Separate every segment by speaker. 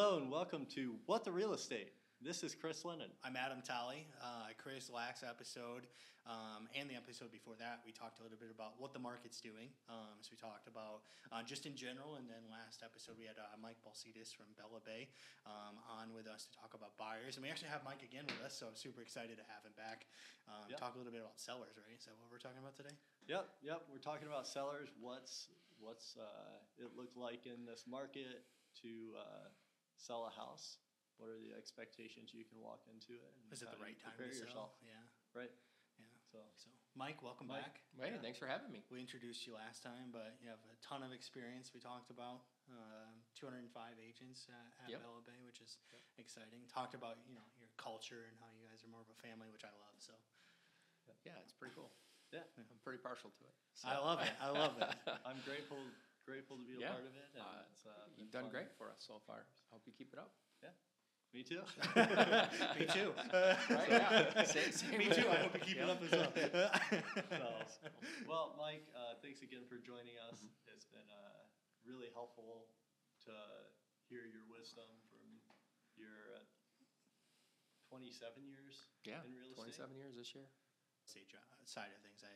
Speaker 1: Hello and welcome to What the Real Estate. This is Chris Lennon.
Speaker 2: I'm Adam Talley. Uh, Chris, last episode um, and the episode before that, we talked a little bit about what the market's doing. Um, so we talked about uh, just in general, and then last episode we had uh, Mike Balsitis from Bellabay um, on with us to talk about buyers, and we actually have Mike again with us. So I'm super excited to have him back. Um,
Speaker 1: Yep.
Speaker 2: Talk a little bit about sellers, right? Is that what we're talking about today?
Speaker 1: Yep, yep. We're talking about sellers. What's what's uh, it look like in this market to uh, sell a house? What are the expectations you can walk into it? and
Speaker 2: Is it the right time
Speaker 1: prepare
Speaker 2: to sell?
Speaker 1: yourself?
Speaker 2: Yeah,
Speaker 1: Right.
Speaker 2: yeah.
Speaker 1: So
Speaker 2: So, Mike, welcome
Speaker 1: Mike.
Speaker 2: back.
Speaker 3: Hey,
Speaker 2: Yeah.
Speaker 3: thanks for having me.
Speaker 2: We introduced you last time, but you have a ton of experience. We talked about um 205 agents uh, at
Speaker 3: Yep.
Speaker 2: Bellabay, which is
Speaker 3: Yep.
Speaker 2: exciting. Talked about you know your culture and how you guys are more of a family, which I love. So
Speaker 3: Yeah, it's pretty cool.
Speaker 1: yeah,
Speaker 3: I'm pretty partial to it. So,
Speaker 2: I love it. I love it.
Speaker 1: I'm grateful grateful to be a
Speaker 3: Yeah.
Speaker 1: part of it. And
Speaker 3: Uh,
Speaker 1: it's, uh,
Speaker 3: You've done
Speaker 1: fun.
Speaker 3: great for us so far. I hope you keep it up.
Speaker 1: Yeah. Me too.
Speaker 2: Me too.
Speaker 3: Right? Yeah. Same, same
Speaker 2: Me too. I hope you keep it up as well.
Speaker 1: So, well, Mike, uh, thanks again for joining us.
Speaker 3: Mm-hmm.
Speaker 1: It's been uh, really helpful to hear your wisdom from your uh, 27 years
Speaker 3: Yeah,
Speaker 1: in real estate.
Speaker 3: 27 years this year.
Speaker 2: Uh, side of things, I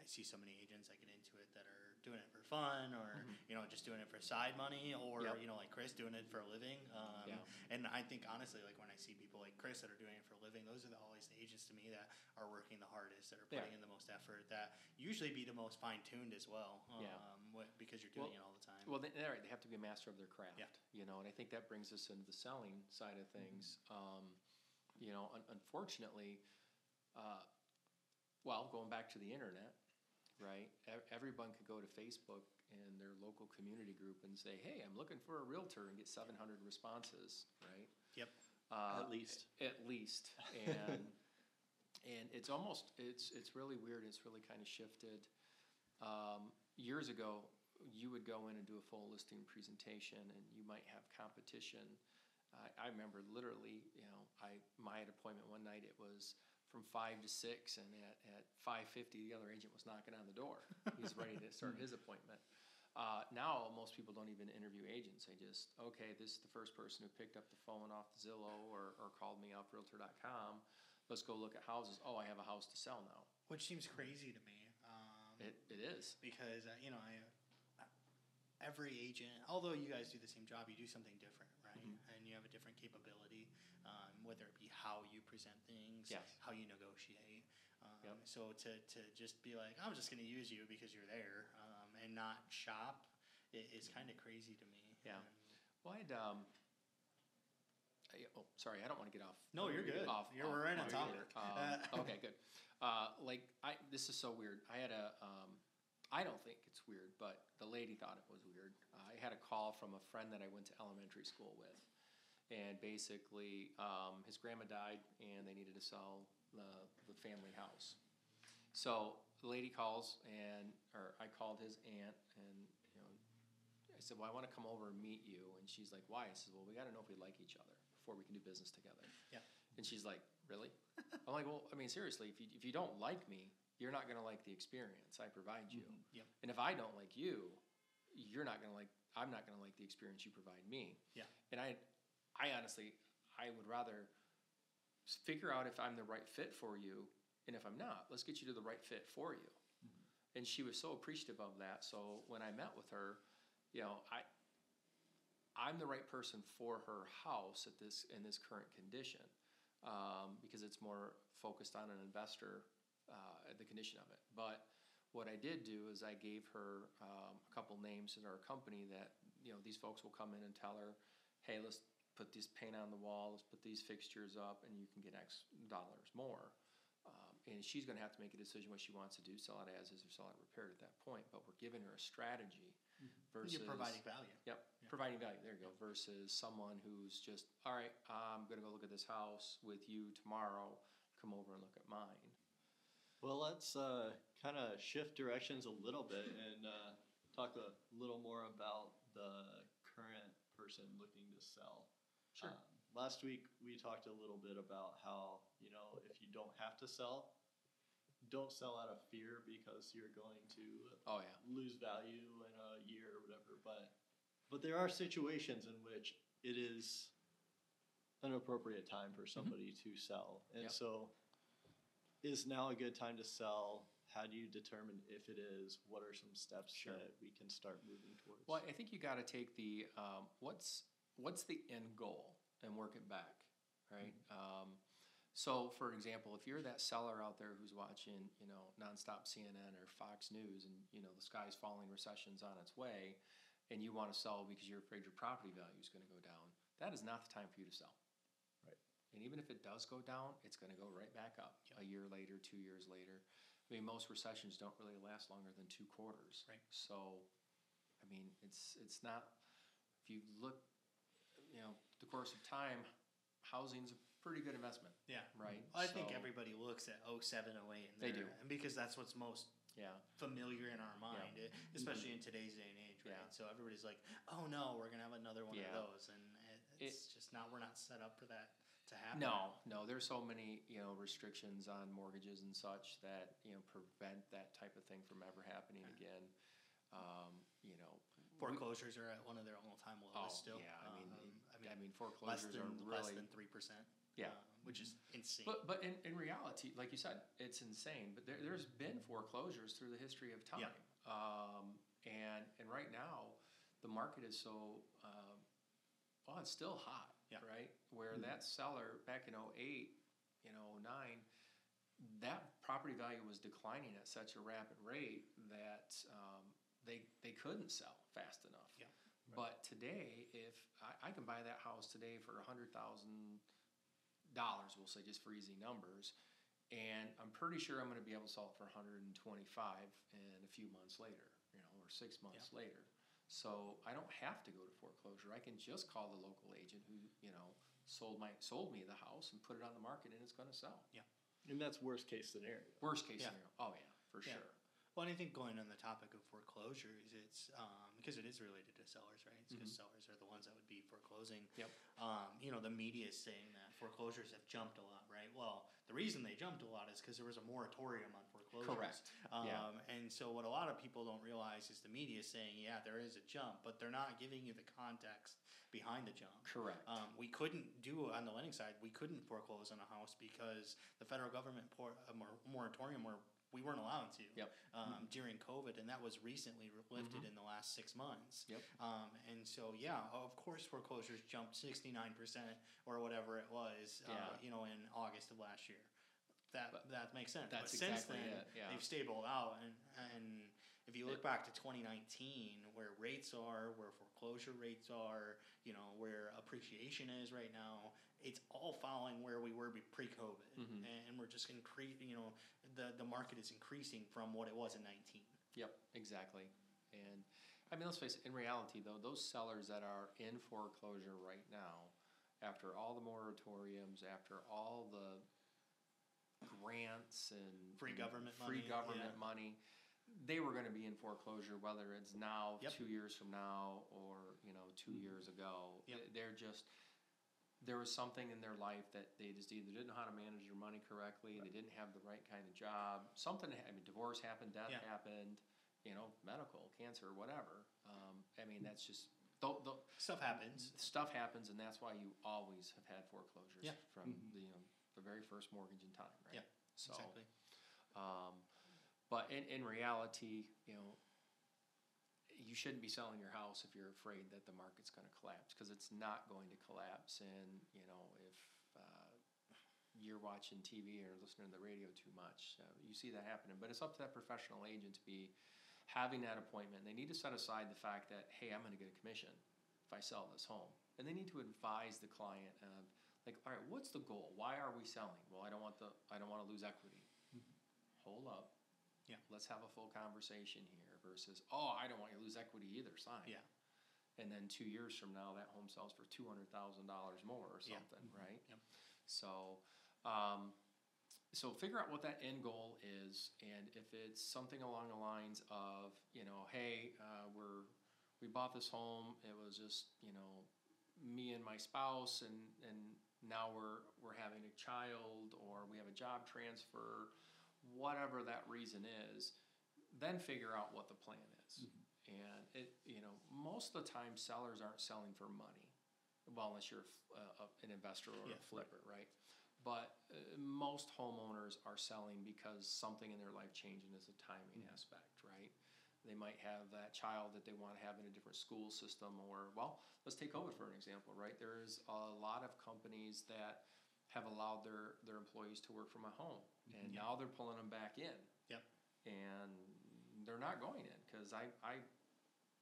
Speaker 2: I see so many agents that get into it that are doing it for fun, or you know, just doing it for side money, or
Speaker 3: Mm-hmm. Yep.
Speaker 2: you know, like Chris doing it for a living. Um,
Speaker 3: Yeah.
Speaker 2: And I think honestly, like when I see people like Chris that are doing it for a living, those are the, always the agents to me that are working the hardest, that are putting
Speaker 3: are.
Speaker 2: in the most effort, that usually be the most fine tuned as well. Um,
Speaker 3: Yeah.
Speaker 2: because you're doing
Speaker 3: Well-
Speaker 2: it all the time.
Speaker 3: Well, they, they're right. They have to be a master of their craft.
Speaker 2: Yeah.
Speaker 3: You know, and I think that brings us into the selling side of things. Um, you know, un- unfortunately, uh, well, going back to the internet, right? Everyone could go to Facebook and their local community group and say, "Hey, I'm looking for a realtor," and get 700 responses, right?
Speaker 2: yep.
Speaker 3: Uh,
Speaker 1: At least.
Speaker 3: At least, and and it's almost it's it's really weird. It's really kind of shifted. Um, years ago, you would go in and do a full listing presentation, and you might have competition. I, I remember literally, you know, I my appointment one night it was from five to six, and at, at five fifty, the other agent was knocking on the door. He's ready to start his appointment. Uh, now most people don't even interview agents. They just okay, this is the first person who picked up the phone off Zillow or, or called me up Realtor.com. Let's go look at houses. Oh, I have a house to sell now.
Speaker 2: Which seems crazy to me. Um,
Speaker 3: It, it is.
Speaker 2: because uh, you know I, every agent although you guys do the same job you do something different right
Speaker 3: Mm-hmm.
Speaker 2: and you have a different capability whether it be how you present things
Speaker 3: Yes.
Speaker 2: how you negotiate um,
Speaker 3: Yep.
Speaker 2: so to, to just be like i'm just going to use you because you're there um, and not shop i- is kind of crazy to me
Speaker 3: Yeah.
Speaker 2: And-
Speaker 3: Well, I'd, um, I, oh, sorry, I don't want to get off.
Speaker 2: No, you're good.
Speaker 3: Off,
Speaker 2: You're-
Speaker 3: off-
Speaker 2: we're right on topic.
Speaker 3: Um, okay, good. Uh, like I, this is so weird. I had a, um, I don't think it's weird, but the lady thought it was weird. I had a call from a friend that I went to elementary school with, and basically, um, his grandma died, and they needed to sell the the family house. So the lady calls, and or I called his aunt, and you know, I said, "Well, I want to come over and meet you," and she's like, "Why?" I said, "Well, we got to know if we like each other before we can do business together."
Speaker 2: yeah
Speaker 3: And she's like, "Really?" I'm like, "Well, I mean, seriously, if you if you don't like me, you're not gonna like the experience I provide you,
Speaker 2: Yep.
Speaker 3: and if I don't like you, you're not gonna like I'm not gonna like the experience you provide me."
Speaker 2: yeah
Speaker 3: And I, I honestly, I would rather figure out if I'm the right fit for you, and if I'm not, let's get you to the right fit for you. And she was so appreciative of that. So when I met with her, you know, I, I'm the right person for her house at this in this current condition, um, because it's more focused on an investor, uh, the condition of it. But what I did do is I gave her um, a couple names in our company that you know these folks will come in and tell her, hey, let's put this paint on the wall, let's put these fixtures up, and you can get X dollars more. Um, and she's going to have to make a decision what she wants to do, sell it as is or sell it repaired at that point. But we're giving her a strategy versus
Speaker 2: you're providing value
Speaker 3: Yep,
Speaker 2: Yeah.
Speaker 3: providing value. There you go. Versus someone who's just, all right, I'm gonna go look at this house with you tomorrow. Come over and look at mine.
Speaker 1: Well, let's uh, kind of shift directions a little bit and uh, talk a little more about the current person looking to sell.
Speaker 3: Sure.
Speaker 1: Um, last week we talked a little bit about how you know if you don't have to sell, don't sell out of fear because you're going to
Speaker 3: Oh yeah.
Speaker 1: lose value in a year or whatever. But but there are situations in which it is an appropriate time for somebody to sell. And
Speaker 3: Yep.
Speaker 1: so is now a good time to sell? How do you determine if it is? What are some steps
Speaker 3: Sure.
Speaker 1: that we can start moving towards?
Speaker 3: Well, I think you got to take the um, what's what's the end goal and work it back, right? Um, so, for example, if you're that seller out there who's watching, you know, nonstop CNN or Fox News, and you know the sky's falling, recession's on its way, and you want to sell because you're afraid your property value is going to go down, that is not the time for you to sell.
Speaker 1: Right.
Speaker 3: And even if it does go down, it's going to go right back up a year later, two years later. I mean, most recessions don't really last longer than two quarters.
Speaker 2: Right.
Speaker 3: So, I mean, it's it's not. If you look, you know, the course of time, housing's a pretty good investment,
Speaker 2: Yeah.
Speaker 3: right?
Speaker 2: I think everybody looks at 07, 08 and
Speaker 3: They do.
Speaker 2: and because that's what's most
Speaker 3: Yeah.
Speaker 2: familiar in our mind, eh, especially in today's day and age, right?
Speaker 3: Yeah.
Speaker 2: So everybody's like, "Oh no, we're gonna have another one
Speaker 3: Yeah.
Speaker 2: of those," and it, it's just not. We're not set up for that to happen.
Speaker 3: No, no. There's so many you know restrictions on mortgages and such that you know prevent that type of thing from ever happening again. Um, you know, we-
Speaker 2: foreclosures are at one of their all-time lows
Speaker 3: Oh,
Speaker 2: still.
Speaker 3: yeah. I mean,
Speaker 2: Um, I mean,
Speaker 3: I mean
Speaker 2: less
Speaker 3: foreclosures
Speaker 2: than
Speaker 3: are
Speaker 2: less than three percent.
Speaker 3: Yeah.
Speaker 2: which is insane.
Speaker 3: But but in, in reality, like you said, it's insane. But there, there's been foreclosures through the history of time.
Speaker 2: Yeah.
Speaker 3: Um, and and right now, the market is so um, well, it's still hot,
Speaker 2: Yeah.
Speaker 3: right? Where that seller back in 08, you know, 09, that property value was declining at such a rapid rate that um, they they couldn't sell fast enough.
Speaker 2: Yeah.
Speaker 3: But today, if I, I can buy that house today for a hundred thousand dollars, we'll say just for easy numbers, and I'm pretty sure I'm going to be able to sell it for 125 in a few months later, you know, or six months later. So I don't have to go to foreclosure. I can just call the local agent who, you know, sold my sold me the house and put it on the market, and it's going to sell.
Speaker 1: Yeah, and that's worst case scenario.
Speaker 3: Worst case
Speaker 2: Yeah.
Speaker 3: scenario. Oh yeah, for
Speaker 2: Yeah.
Speaker 3: sure.
Speaker 2: Well, and I think going on the topic of foreclosures, it's um, because it is related to sellers, right? Because
Speaker 3: Mhm.
Speaker 2: sellers are the ones that would be foreclosing.
Speaker 3: Yep.
Speaker 2: Um, you know, the media is saying that foreclosures have jumped a lot, right? Well, the reason they jumped a lot is because there was a moratorium on foreclosures.
Speaker 3: Correct.
Speaker 2: Um,
Speaker 3: Yeah.
Speaker 2: And so, what a lot of people don't realize is the media is saying, yeah, there is a jump, but they're not giving you the context behind the jump.
Speaker 3: Correct.
Speaker 2: Um, we couldn't do on the lending side. We couldn't foreclose on a house because the federal government poured a mor- moratorium where we weren't allowed to
Speaker 3: Yep.
Speaker 2: um, during COVID, and that was recently re- lifted
Speaker 3: Mhm.
Speaker 2: in the last six months.
Speaker 3: Yep.
Speaker 2: Um, and so, yeah, of course, foreclosures jumped sixty nine percent or whatever it was. Uh, you know, in August of last year. That
Speaker 3: But
Speaker 2: that makes sense.
Speaker 3: that's
Speaker 2: but since
Speaker 3: exactly
Speaker 2: then,
Speaker 3: it, yeah.
Speaker 2: they've stabilized out, and and if you look back to 2019, where rates are, where foreclosure rates are, you know, where appreciation is right now, it's all following where we were pre-COVID,
Speaker 3: Mhm.
Speaker 2: and we're just increasing. You know, the the market is increasing from what it was in 19.
Speaker 3: Yep, exactly. And I mean, let's face it, in reality, though, those sellers that are in foreclosure right now, after all the moratoriums, after all the grants and
Speaker 2: Free government
Speaker 3: free
Speaker 2: money,
Speaker 3: government
Speaker 2: yeah.
Speaker 3: money, they were going to be in foreclosure, whether it's now,
Speaker 2: Yep.
Speaker 3: two years from now, or you know, 2 years ago.
Speaker 2: Yep.
Speaker 3: They're just there was something in their life that they just either didn't know how to manage their money correctly, they didn't have the right kind of job, something. I mean, divorce happened, death
Speaker 2: Yeah.
Speaker 3: happened, you know, medical, cancer, whatever. Um, I mean, that's just th- th-
Speaker 2: Stuff happens.
Speaker 3: stuff happens, and that's why you always have had foreclosures
Speaker 2: Yeah.
Speaker 3: from
Speaker 1: Mhm.
Speaker 3: the you know, the very first mortgage in time, right?
Speaker 2: Yeah,
Speaker 3: So,
Speaker 2: Exactly.
Speaker 3: um, but in, in reality, you know, you shouldn't be selling your house if you're afraid that the market's going to collapse because it's not going to collapse. And you know, if uh, you're watching TV or listening to the radio too much, uh, you see that happening. But it's up to that professional agent to be having that appointment. They need to set aside the fact that hey, I'm going to get a commission if I sell this home, and they need to advise the client of like, all right, what's the goal? Why are we selling? Well, I don't want the I don't want to lose equity. Hold up.
Speaker 2: Yeah.
Speaker 3: Let's have a full conversation here versus, oh, I don't want you to lose equity either, sign.
Speaker 2: Yeah.
Speaker 3: And then two years from now, that home sells for two hundred thousand dollars more or
Speaker 2: Yeah.
Speaker 3: something, right?
Speaker 2: Yep.
Speaker 3: So, um, so figure out what that end goal is, and if it's something along the lines of, you know, hey, uh, we're we bought this home. It was just, you know, me and my spouse, and and now we're we're having a child, or we have a job transfer, whatever that reason is. Then figure out what the plan is. And it, you know, most of the time sellers aren't selling for money. well, unless you're uh, an investor or
Speaker 2: Yeah,
Speaker 3: a flipper, right? But uh, most homeowners are selling because something in their life changed and it's a timing
Speaker 2: Mm-hmm.
Speaker 3: aspect, right? They might have that child that they want to have in a different school system, or well, let's take COVID for an example, right? There's a lot of companies that have allowed their their employees to work from a home, and
Speaker 2: Yeah.
Speaker 3: now they're pulling them back in
Speaker 2: Yep.
Speaker 3: and they're not going in because I, I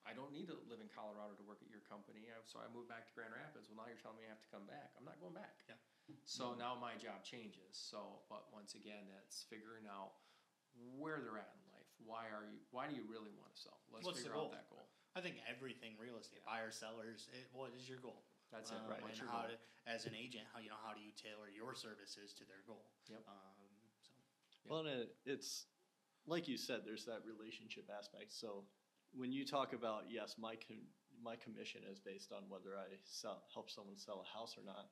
Speaker 3: I don't need to live in Colorado to work at your company. I, so I moved back to Grand Rapids. Well, now you're telling me I have to come back. I'm not going back.
Speaker 2: Yeah.
Speaker 3: So now my job changes. So, but once again, that's figuring out where they're at in life. Why are you? Why do you really want to sell? Let's
Speaker 2: What's the
Speaker 3: figure out
Speaker 2: goal?
Speaker 3: that goal.
Speaker 2: I think everything real estate, buyers, sellers, it, what is your goal?
Speaker 3: That's it,
Speaker 2: Um,
Speaker 3: right.
Speaker 2: And
Speaker 3: What's your
Speaker 2: how
Speaker 3: goal?
Speaker 2: to, as an agent, how you know how do you tailor your services to their goal?
Speaker 3: Yep.
Speaker 2: Um, so
Speaker 3: Yeah.
Speaker 1: Well, it, it's like you said, there's that relationship aspect. So when you talk about yes, my com- my commission is based on whether I sell, help someone sell a house or not.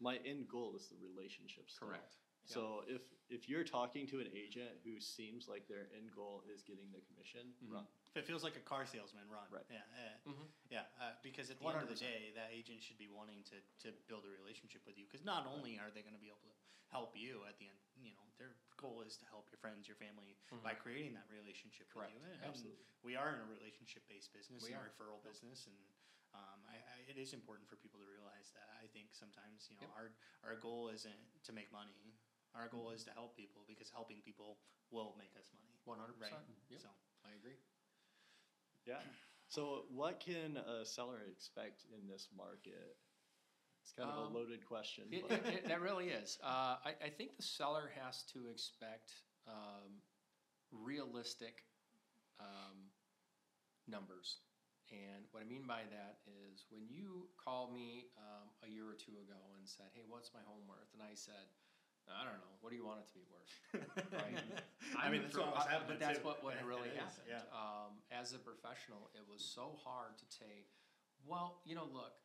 Speaker 1: My end goal is the relationship. still.
Speaker 3: Correct.
Speaker 1: So if if you're talking to an agent who seems like their end goal is getting the commission,
Speaker 3: Mhm.
Speaker 1: Run.
Speaker 2: if it feels like a car salesman, run.
Speaker 1: Right.
Speaker 2: Yeah. Yeah.
Speaker 3: Mhm.
Speaker 2: Yeah, uh, because at the end of the day, that agent should be wanting to, to build a relationship with you. Because not only are they going to be able to help you at the end, you know, their goal is to help your friends, your family by creating that relationship
Speaker 3: Mm-hmm. Correct.
Speaker 2: with you. And
Speaker 1: Absolutely.
Speaker 2: we are in a relationship based business,
Speaker 3: We
Speaker 2: and a
Speaker 3: are.
Speaker 2: referral business, and um, I, I, it is important for people to realize that. I think sometimes, you know,
Speaker 3: Yep.
Speaker 2: our our goal isn't to make money. Our goal is to help people because helping people will make us money.
Speaker 3: One hundred
Speaker 2: Right.
Speaker 3: percent. Yep.
Speaker 2: So.
Speaker 3: I agree.
Speaker 1: Yeah. So what can a seller expect in this market? It's kind of
Speaker 3: Um,
Speaker 1: a loaded question.
Speaker 3: It, it, it, that really is. Uh, I, I think the seller has to expect um, realistic um, numbers. And what I mean by that is when you called me um, a year or two ago and said, "Hey, what's my home worth?" and I said, "I don't know. What do you want it to be worth?" Right.
Speaker 2: I mean, that's what was happening
Speaker 3: But that's
Speaker 2: too.
Speaker 3: what, what really
Speaker 2: is,
Speaker 3: happened.
Speaker 2: yeah.
Speaker 3: Um, as a professional, it was so hard to take. Well, you know, look,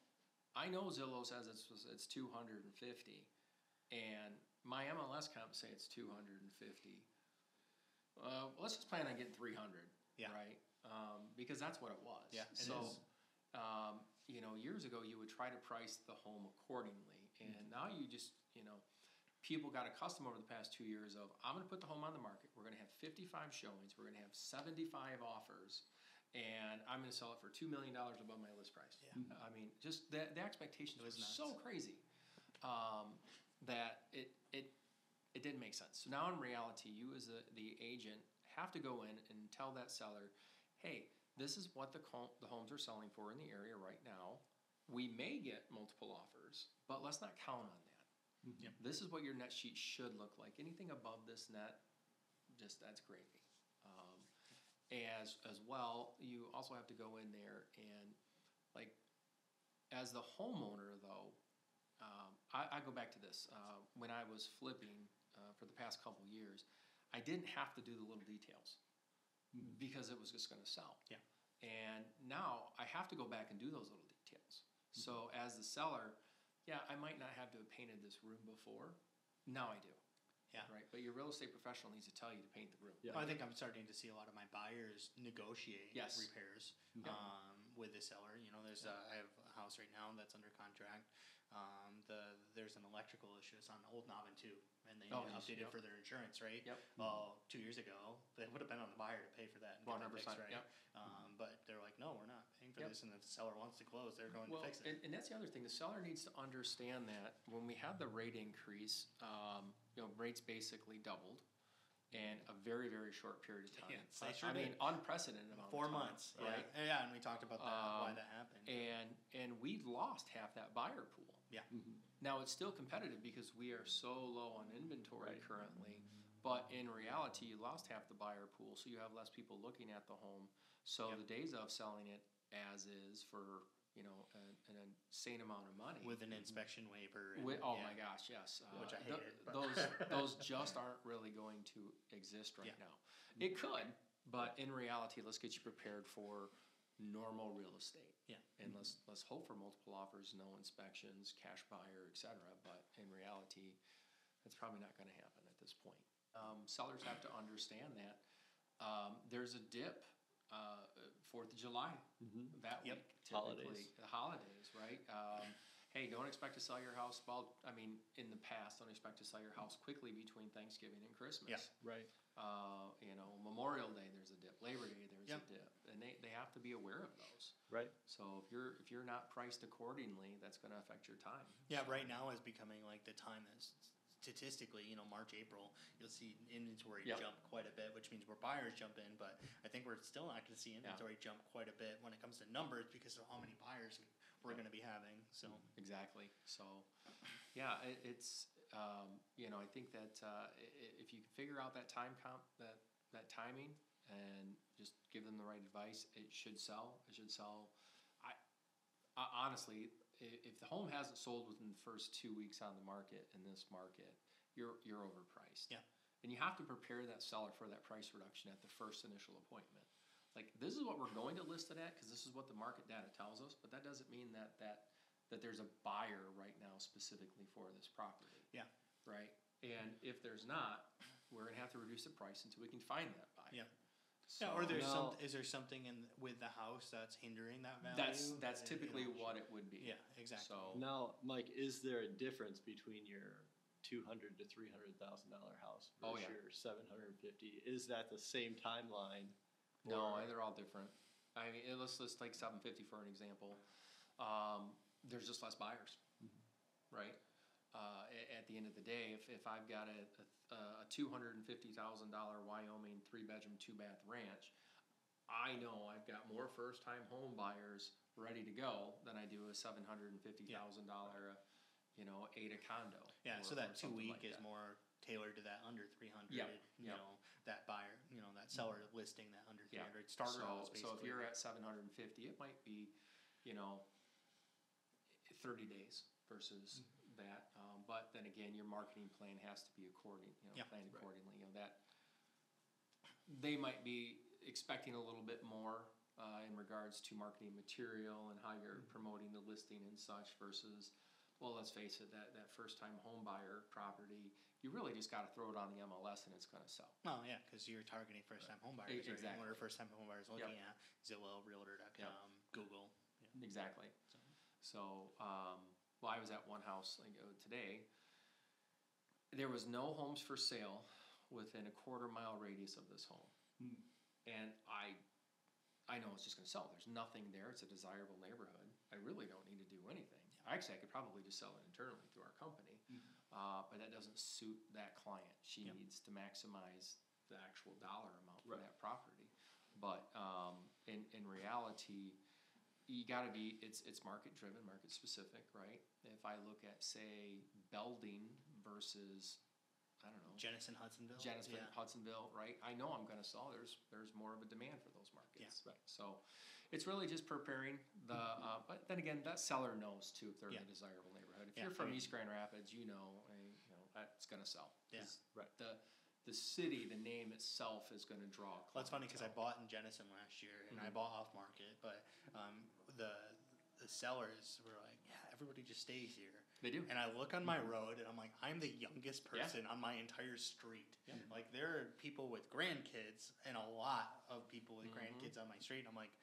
Speaker 3: I know Zillow says it's it's two hundred and fifty, and my MLS comp say it's two hundred and fifty. Uh, let's just plan on getting three hundred.
Speaker 2: Yeah.
Speaker 3: Right. Um, because that's what it was.
Speaker 2: Yeah, it
Speaker 3: so. Um, you know, years ago you would try to price the home accordingly, and
Speaker 2: Mm-hmm.
Speaker 3: now you just, you know, people got accustomed over the past two years of I'm going to put the home on the market. We're going to have 55 showings. We're going to have 75 offers, and I'm going to sell it for two million dollars above my list price.
Speaker 2: Yeah.
Speaker 3: I mean, just the the expectations
Speaker 2: It
Speaker 3: were
Speaker 2: was
Speaker 3: so crazy um, that it it it didn't make sense. So now in reality, you as a, the agent have to go in and tell that seller, hey, this is what the co- the homes are selling for in the area right now. We may get multiple offers, but let's not count on that.
Speaker 2: Yep.
Speaker 3: This is what your net sheet should look like. Anything above this net, just that's gravy. Um, as as well, you also have to go in there and like as the homeowner though, um, I, I go back to this uh, when I was flipping uh, for the past couple years, I didn't have to do the little details because it was just going to sell.
Speaker 2: Yeah.
Speaker 3: And now I have to go back and do those little details. So as the seller, yeah, I might not have to have painted this room before. Now I do.
Speaker 2: Yeah.
Speaker 3: Right. But your real estate professional needs to tell you to paint the room.
Speaker 1: Yeah.
Speaker 2: I think I'm starting to see a lot of my buyers negotiate
Speaker 3: Yes.
Speaker 2: repairs
Speaker 3: Yeah.
Speaker 2: um, with the seller. You know, there's
Speaker 3: Yeah.
Speaker 2: a, I have a house right now that's under contract. Um, the there's an electrical issue. It's on Old Nobbin too, and they
Speaker 3: Oh,
Speaker 2: need
Speaker 3: yes,
Speaker 2: update
Speaker 3: yep.
Speaker 2: for their insurance, right?
Speaker 3: Yep.
Speaker 2: Well, two years ago, they would have been on the buyer to pay for that and get that fixed,
Speaker 3: 100%,
Speaker 2: right?
Speaker 3: yep.
Speaker 2: Um, but they're like, no, we're not paying for
Speaker 3: Yep.
Speaker 2: this, and if the seller wants to close, they're going to fix it.
Speaker 3: and, and that's the other thing. The seller needs to understand that when we had the rate increase, um, you know, rates basically doubled in a very, very short period of time.
Speaker 2: They
Speaker 3: I-
Speaker 2: sure
Speaker 3: I mean,
Speaker 2: did.
Speaker 3: unprecedented amount
Speaker 2: Four
Speaker 3: of time,
Speaker 2: months,
Speaker 3: right?
Speaker 2: Yeah, yeah, and we talked about that, why
Speaker 3: Um,
Speaker 2: that happened.
Speaker 3: And and we lost half that buyer pool.
Speaker 2: Yeah,
Speaker 3: Now it's still competitive because we are so low on inventory
Speaker 1: Right.
Speaker 3: currently, but in reality, you lost half the buyer pool, so you have less people looking at the home. So
Speaker 2: Yep.
Speaker 3: the days of selling it as is for you know an, an insane amount of money
Speaker 2: with an inspection waiver. And,
Speaker 3: Wi- oh
Speaker 2: yeah.
Speaker 3: my gosh, yes. Uh,
Speaker 2: Which I
Speaker 3: th-
Speaker 2: hated, but-
Speaker 3: those those just aren't really going to exist right
Speaker 2: Yeah.
Speaker 3: now. It could, but in reality, let's get you prepared for normal real estate.
Speaker 2: Yeah.
Speaker 3: And let's let's hope for multiple offers, no inspections, cash buyer, etc. But in reality, that's probably not going to happen at this point. Um, sellers have to understand that um, there's a dip. Uh, Fourth of July that
Speaker 2: Yep.
Speaker 3: week, typically
Speaker 1: Holidays.
Speaker 3: the holidays, right? Um, hey, don't expect to sell your house. Well, I mean, in the past, don't expect to sell your house quickly between Thanksgiving and Christmas.
Speaker 2: Yeah.
Speaker 1: Right.
Speaker 3: Uh, you know, Memorial Day, there's a dip. Labor Day, there's a dip, and they, they have to be aware of those.
Speaker 1: Right.
Speaker 3: So if you're if you're not priced accordingly, that's going to affect your time.
Speaker 2: Yeah, right now is becoming like the time that's statistically, you know, March, April, you'll see inventory
Speaker 3: Yep.
Speaker 2: jump quite a bit, which means where buyers jump in. But I think we're still not going to see inventory jump quite a bit when it comes to numbers because of how many buyers we- we're going to be having. So
Speaker 3: Exactly. So, yeah, it, it's um, you know I think that uh, if you can figure out that time comp that that timing and just give them the right advice, it should sell. It should sell. I, I honestly, if the home hasn't sold within the first two weeks on the market in this market, you're you're overpriced.
Speaker 2: Yeah.
Speaker 3: And you have to prepare that seller for that price reduction at the first initial appointment. Like this is what we're going to list it at because this is what the market data tells us, but that doesn't mean that that that there's a buyer right now specifically for this property.
Speaker 2: Yeah.
Speaker 3: Right. And if there's not, we're gonna have to reduce the price until we can find that buyer.
Speaker 2: Yeah. yeah, or
Speaker 3: So-
Speaker 2: there's some is there something in with the house that's hindering that value?
Speaker 3: That's that's
Speaker 2: Uh, you
Speaker 3: typically
Speaker 2: know,
Speaker 3: what it would be.
Speaker 2: Yeah, exactly.
Speaker 3: So
Speaker 1: Now, Mike, is there a difference between your two hundred to three hundred thousand dollar house
Speaker 3: Oh,
Speaker 1: versus
Speaker 3: yeah.
Speaker 1: your seven hundred and fifty? Is that the same timeline?
Speaker 3: No,
Speaker 1: or-
Speaker 3: they're all different. I mean, let's let's take seven fifty for an example. Um, there's just less buyers, right? Uh, at the end of the day, if, if I've got a, a, a two hundred and fifty thousand dollar Wyoming three bedroom two bath ranch, I know I've got more first time home buyers ready to go than I do a seven hundred and fifty thousand dollar, you know, Ada condo.
Speaker 2: Yeah,
Speaker 3: or-
Speaker 2: so that two week
Speaker 3: like
Speaker 2: is
Speaker 3: that.
Speaker 2: more tailored to that under three hundred.
Speaker 3: Yep,
Speaker 2: You
Speaker 3: yep.
Speaker 2: know that buyer, you know that seller listing that under three
Speaker 3: Yeah.
Speaker 2: hundred starter
Speaker 3: so,
Speaker 2: house.
Speaker 3: So if you're at seven hundred and fifty, it might be, you know, thirty days versus that. Um, but then again, your marketing plan has to be according, you know,
Speaker 2: Yeah.
Speaker 3: planned
Speaker 1: Right.
Speaker 3: accordingly. You know that they might be expecting a little bit more uh, in regards to marketing material and how you're promoting the listing and such versus. Well, let's face it, that, that first time home buyer property, you really just got to throw it on the MLS and it's going to sell.
Speaker 2: Oh yeah, because you're targeting first time home buyers.
Speaker 3: E-
Speaker 2: right?
Speaker 3: exactly.
Speaker 2: What are first time home buyers
Speaker 3: Yep.
Speaker 2: looking at? Zillow, Realtor.com, Google. Yeah.
Speaker 3: Exactly. So, um, well, I was at one house like uh, today. There was no homes for sale within a quarter mile radius of this home,
Speaker 1: Hmm.
Speaker 3: and I, I know it's just going to sell. There's nothing there. It's a desirable neighborhood. I really don't need to do anything. Actually, I could probably just sell it internally through our company, uh, but that doesn't suit that client. She
Speaker 2: Yep.
Speaker 3: needs to maximize the actual dollar amount for
Speaker 1: Right.
Speaker 3: that property. But um, in in reality, you got to be it's it's market driven, market specific, right? If I look at say Belding versus I don't know
Speaker 2: Jenison, Hudsonville.
Speaker 3: Jenison,
Speaker 2: Yeah.
Speaker 3: Hudsonville, right? I know I'm going to sell. There's there's more of a demand for those markets,
Speaker 1: Yeah. Right.
Speaker 3: So it's really just preparing the. Uh, but then again, that seller knows too if they're
Speaker 2: Yeah.
Speaker 3: in a desirable. If
Speaker 2: Yeah,
Speaker 3: you're
Speaker 2: I
Speaker 3: from
Speaker 2: mean-
Speaker 3: East Grand Rapids, you know, I, you know that's going to sell.
Speaker 2: Yeah.
Speaker 1: Right.
Speaker 3: The the city, the name itself is going to draw.
Speaker 2: Well, that's funny because I bought in Jenison last year, and I
Speaker 3: Mhm.
Speaker 2: bought off market, but um, the the sellers were like, "Yeah, everybody just stays here."
Speaker 3: They do.
Speaker 2: And I look on my road, and I'm like, "I'm the youngest
Speaker 3: Mm-hmm. Yeah.
Speaker 2: person on my entire street."
Speaker 3: Yeah.
Speaker 2: Like there are people with grandkids, and a lot of people with
Speaker 3: Mhm.
Speaker 2: grandkids on my street. And I'm like,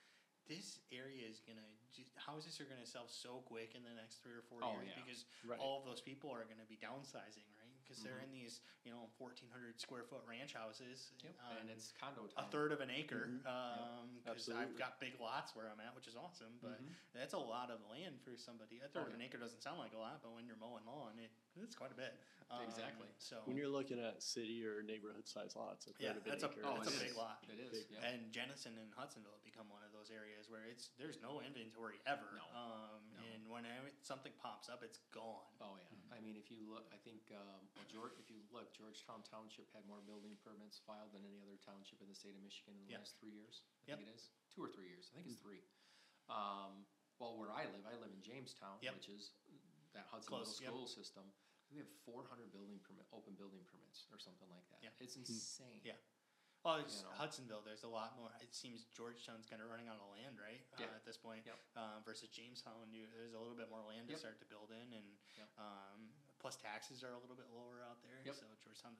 Speaker 2: "This area is gonna just, houses are gonna sell so quick in the next three or four
Speaker 3: Oh,
Speaker 2: years
Speaker 3: yeah.
Speaker 2: because
Speaker 1: Right.
Speaker 2: all of those people are gonna be downsizing, right? Because they're
Speaker 3: Mhm.
Speaker 2: in these, you know, 1,400 square foot ranch houses.
Speaker 3: Yep.
Speaker 2: um,
Speaker 3: and it's condo
Speaker 2: a third of an acre
Speaker 1: Mhm.
Speaker 2: um 'cause I've got big lots where I'm at, which is awesome. But
Speaker 3: Mhm.
Speaker 2: that's a lot of land for somebody. A third
Speaker 3: Oh,
Speaker 2: of an
Speaker 3: yeah.
Speaker 2: acre doesn't sound like a lot, but when you're mowing lawn, it, it's quite a bit. Um,
Speaker 3: Exactly.
Speaker 2: So
Speaker 1: When you're looking at city or neighborhood size lots, a third
Speaker 2: Yeah,
Speaker 1: of an
Speaker 2: that's a-
Speaker 1: acre.
Speaker 2: oh,
Speaker 3: Oh,
Speaker 2: it's
Speaker 3: it
Speaker 2: a
Speaker 3: is.
Speaker 2: big lot.
Speaker 3: It is.
Speaker 1: Big.
Speaker 3: Yeah.
Speaker 2: and Jenison and Hudsonville have become one of those areas where it's there's no inventory ever.
Speaker 3: No.
Speaker 2: Um,
Speaker 3: No.
Speaker 2: And when every- something pops up, it's gone.
Speaker 3: Oh yeah, I mean, if you look, I think um, well, George, if you look, Georgetown Township had more building permits filed than any other township in the state of Michigan in the
Speaker 2: Yep.
Speaker 3: last three years. I
Speaker 2: Yep.
Speaker 3: think it is two or three years. I think it's three. Um, well, where I live, I live in Jamestown,
Speaker 2: Yep.
Speaker 3: which is that Hudsonville
Speaker 2: Close, yep.
Speaker 3: school system. We have 400 building permit, open building permits, or something like that.
Speaker 2: Yeah.
Speaker 3: It's insane.
Speaker 2: Yeah. Well, it's
Speaker 3: You know.
Speaker 2: Hudsonville. There's a lot more. It seems Georgetown's kind of running out of land, right?
Speaker 3: Yeah.
Speaker 2: Uh, at this point,
Speaker 3: Yep.
Speaker 2: um, versus Jamestown, you, there's a little bit more land to
Speaker 3: Yep.
Speaker 2: start to build in, and
Speaker 3: Yep.
Speaker 2: um, plus taxes are a little bit lower out there.
Speaker 3: Yep.
Speaker 2: So Georgetown,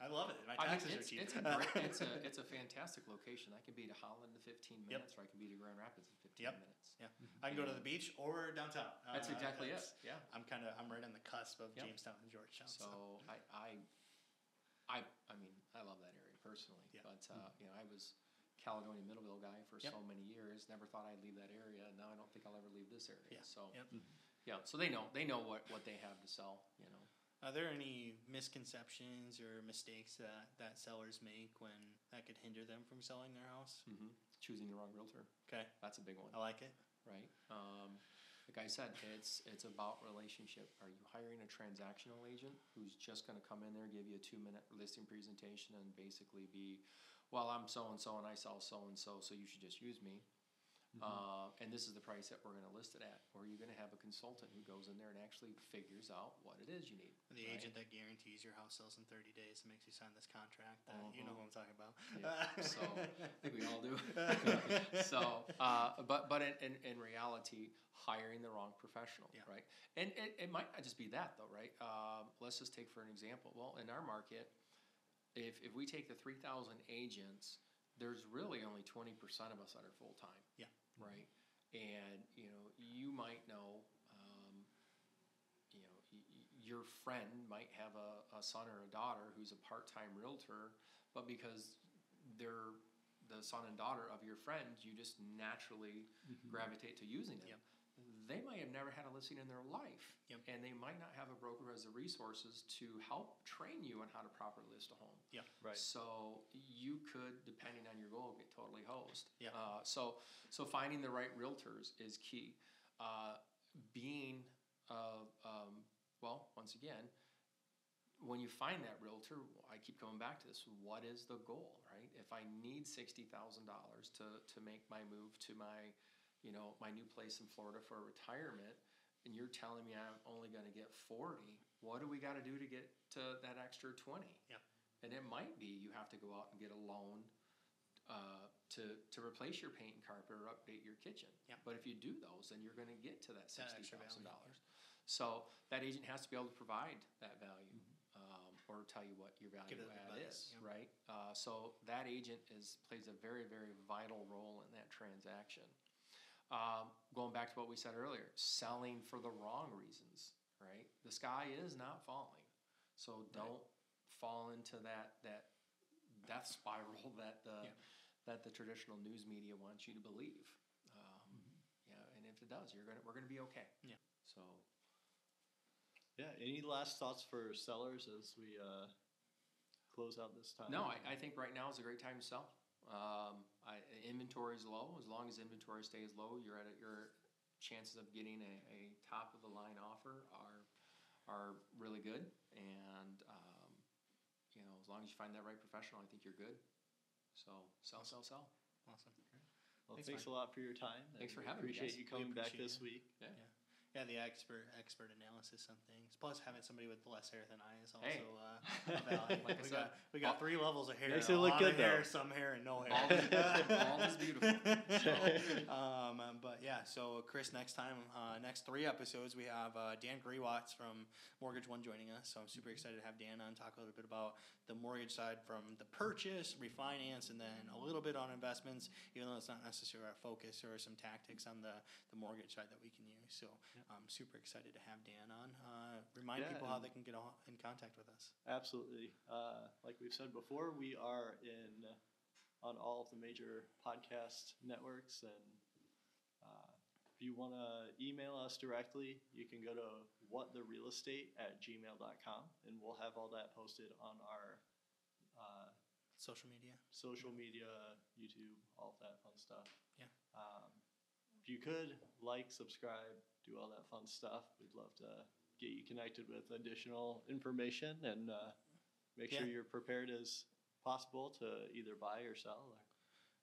Speaker 2: I love it. My
Speaker 3: I mean,
Speaker 2: taxes are cheap.
Speaker 3: it's a great, it's a it's a fantastic location. I can be to Holland in 15
Speaker 2: Yep.
Speaker 3: minutes, or I can be to Grand Rapids in 15
Speaker 2: Yep.
Speaker 3: minutes.
Speaker 2: yeah, I can go to the beach or downtown.
Speaker 3: That's
Speaker 2: Uh,
Speaker 3: exactly it. Yeah.
Speaker 2: I'm kind of I'm right on the cusp of. Jamestown and Georgetown. So,
Speaker 3: So I, I, I, I mean, I love that area personally.
Speaker 2: Yeah.
Speaker 3: But uh, you know, I was Caledonia Middleville guy for
Speaker 2: Yep.
Speaker 3: so many years. Never thought I'd leave that area, and now I don't think I'll ever leave this area.
Speaker 2: Yeah.
Speaker 3: So
Speaker 2: Yep.
Speaker 3: yeah, so they know they know what what they have to sell. You know.
Speaker 2: are there any misconceptions or mistakes that that sellers make when that could hinder them from selling their house?
Speaker 3: hmm Choosing the wrong realtor.
Speaker 2: Okay,
Speaker 3: That's a big one.
Speaker 2: I like it.
Speaker 3: right? Um, like I said, it's it's about relationship. Are you hiring a transactional agent who's just going to come in there, give you a two minute listing presentation, and basically be, well, I'm so and so, and I sell so and so, so you should just use me. Uh, and this is the price that we're going to list it at. Or you're you going to have a consultant who goes in there and actually figures out what it is you need?
Speaker 2: The
Speaker 3: right?
Speaker 2: agent that guarantees your house sells in 30 days and makes you sign this contract. Uh, You know
Speaker 3: Mhm.
Speaker 2: who I'm talking about.
Speaker 3: Yeah, so, I think we all do. so, uh, but but in, in, in reality, hiring the wrong professional,
Speaker 2: Yeah.
Speaker 3: right? And it, it might not just be that though, right? Um, let's just take for an example. Well, in our market, if if we take the three thousand agents, there's really only twenty percent of us that are full time.
Speaker 2: Yeah.
Speaker 3: Right. And you know, you might know. Um, you know, y- y- your friend might have a, a son or a daughter who's a part-time realtor, but because they're the son and daughter of your friend, you just naturally gravitate to using them.
Speaker 2: Yep.
Speaker 3: They might have never had a listing in their life,
Speaker 2: Yep.
Speaker 3: and they might not have a broker who has the resources to help train you on how to properly list a home.
Speaker 1: yeah Right.
Speaker 3: So you could, depending on your goal, get totally hosed.
Speaker 2: Yeah.
Speaker 3: Uh, so so finding the right realtors is key. Uh, being uh, um, well, once again, when you find that realtor, I keep coming back to this. What is the goal, right? If I need sixty thousand dollars to to make my move to my, you know, my new place in Florida for retirement, and you're telling me I'm only going to get forty, what do we got to do to get to that extra twenty?
Speaker 2: Yeah.
Speaker 3: And it might be you have to go out and get a loan uh, to to replace your paint and carpet or update your kitchen.
Speaker 2: Yeah.
Speaker 3: But if you do those, then you're going to get to that sixty thousand dollars. So that agent has to be able to provide that value, um, or tell you what your value add is,
Speaker 2: yeah.
Speaker 3: right? Uh, so that agent is plays a very very vital role in that transaction. Um, going back to what we said earlier, selling for the wrong reasons, right? The sky is not falling, so don't fall into that that death spiral that the
Speaker 2: Yeah.
Speaker 3: that the traditional news media wants you to believe. Um, Yeah, and if it does, you're gonna we're gonna be okay.
Speaker 2: Yeah.
Speaker 3: So
Speaker 1: Yeah. Any last thoughts for sellers as we uh, close out this time?
Speaker 3: no, I, I think right now is a great time to sell. Um, I, inventory is low. As long as inventory stays low, you're at a, your chances of getting a, a top of the line offer are are really good. And um, you know, as long as you find that right professional, I think you're good. So sell, sell, sell.
Speaker 2: Awesome.
Speaker 1: Well,
Speaker 2: Thanks,
Speaker 1: thanks, a lot for your time.
Speaker 3: Thanks for having me,
Speaker 1: Appreciate you coming back this
Speaker 2: you.
Speaker 1: week.
Speaker 3: Yeah.
Speaker 2: Yeah, the expert expert analysis on things. Plus, having somebody with less hair than I is also
Speaker 3: Hey.
Speaker 2: uh, a value.
Speaker 3: Like
Speaker 2: we
Speaker 3: said,
Speaker 2: got we got three levels of hair.
Speaker 1: Makes it look
Speaker 2: lot
Speaker 1: good,
Speaker 2: of hair,
Speaker 1: though.
Speaker 2: some hair, and no hair.
Speaker 3: Bald is- bald is beautiful.
Speaker 2: So, um, but yeah, so Chris, next time, uh, next three episodes, we have uh, Dan Grewatts from Mortgage One joining us. So I'm super excited to have Dan on talk a little bit about the mortgage side from the purchase, refinance, and then a little bit on investments, even though it's not necessarily our focus or some tactics on the, the mortgage side that we can use. So I'm super excited to have Dan on. Uh, remind
Speaker 1: Yeah,
Speaker 2: people how they can get in contact with us.
Speaker 1: Absolutely. Uh, like we've said before, we are in on all of the major podcast networks, and uh, if you want to email us directly, you can go to whattherealestate at gmail.com, and we'll have all that posted on our uh,
Speaker 2: Social media.
Speaker 1: social media, YouTube, all of that fun stuff.
Speaker 2: Yeah.
Speaker 1: Um, if you could like, subscribe, do all that fun stuff, we'd love to get you connected with additional information and uh, make sure you're prepared as possible to either buy or sell. Or,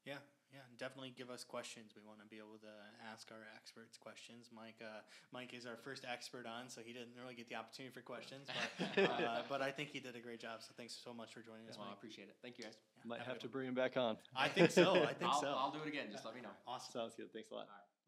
Speaker 2: Yeah, yeah, and definitely give us questions. We want to be able to ask our experts questions. Mike, uh, Mike is our first expert on, so he didn't really get the opportunity for questions, but, uh, but I think he did a great job. So thanks so much for joining us,
Speaker 3: Well, I
Speaker 2: Mike.
Speaker 3: appreciate it. Thank you guys.
Speaker 2: Yeah,
Speaker 1: might
Speaker 2: a
Speaker 1: have to bring him back on.
Speaker 2: I think so. I think
Speaker 3: I'll,
Speaker 2: so.
Speaker 3: I'll do it again. Just let me know.
Speaker 2: awesome.
Speaker 1: Sounds good. Thanks a lot.
Speaker 3: All right.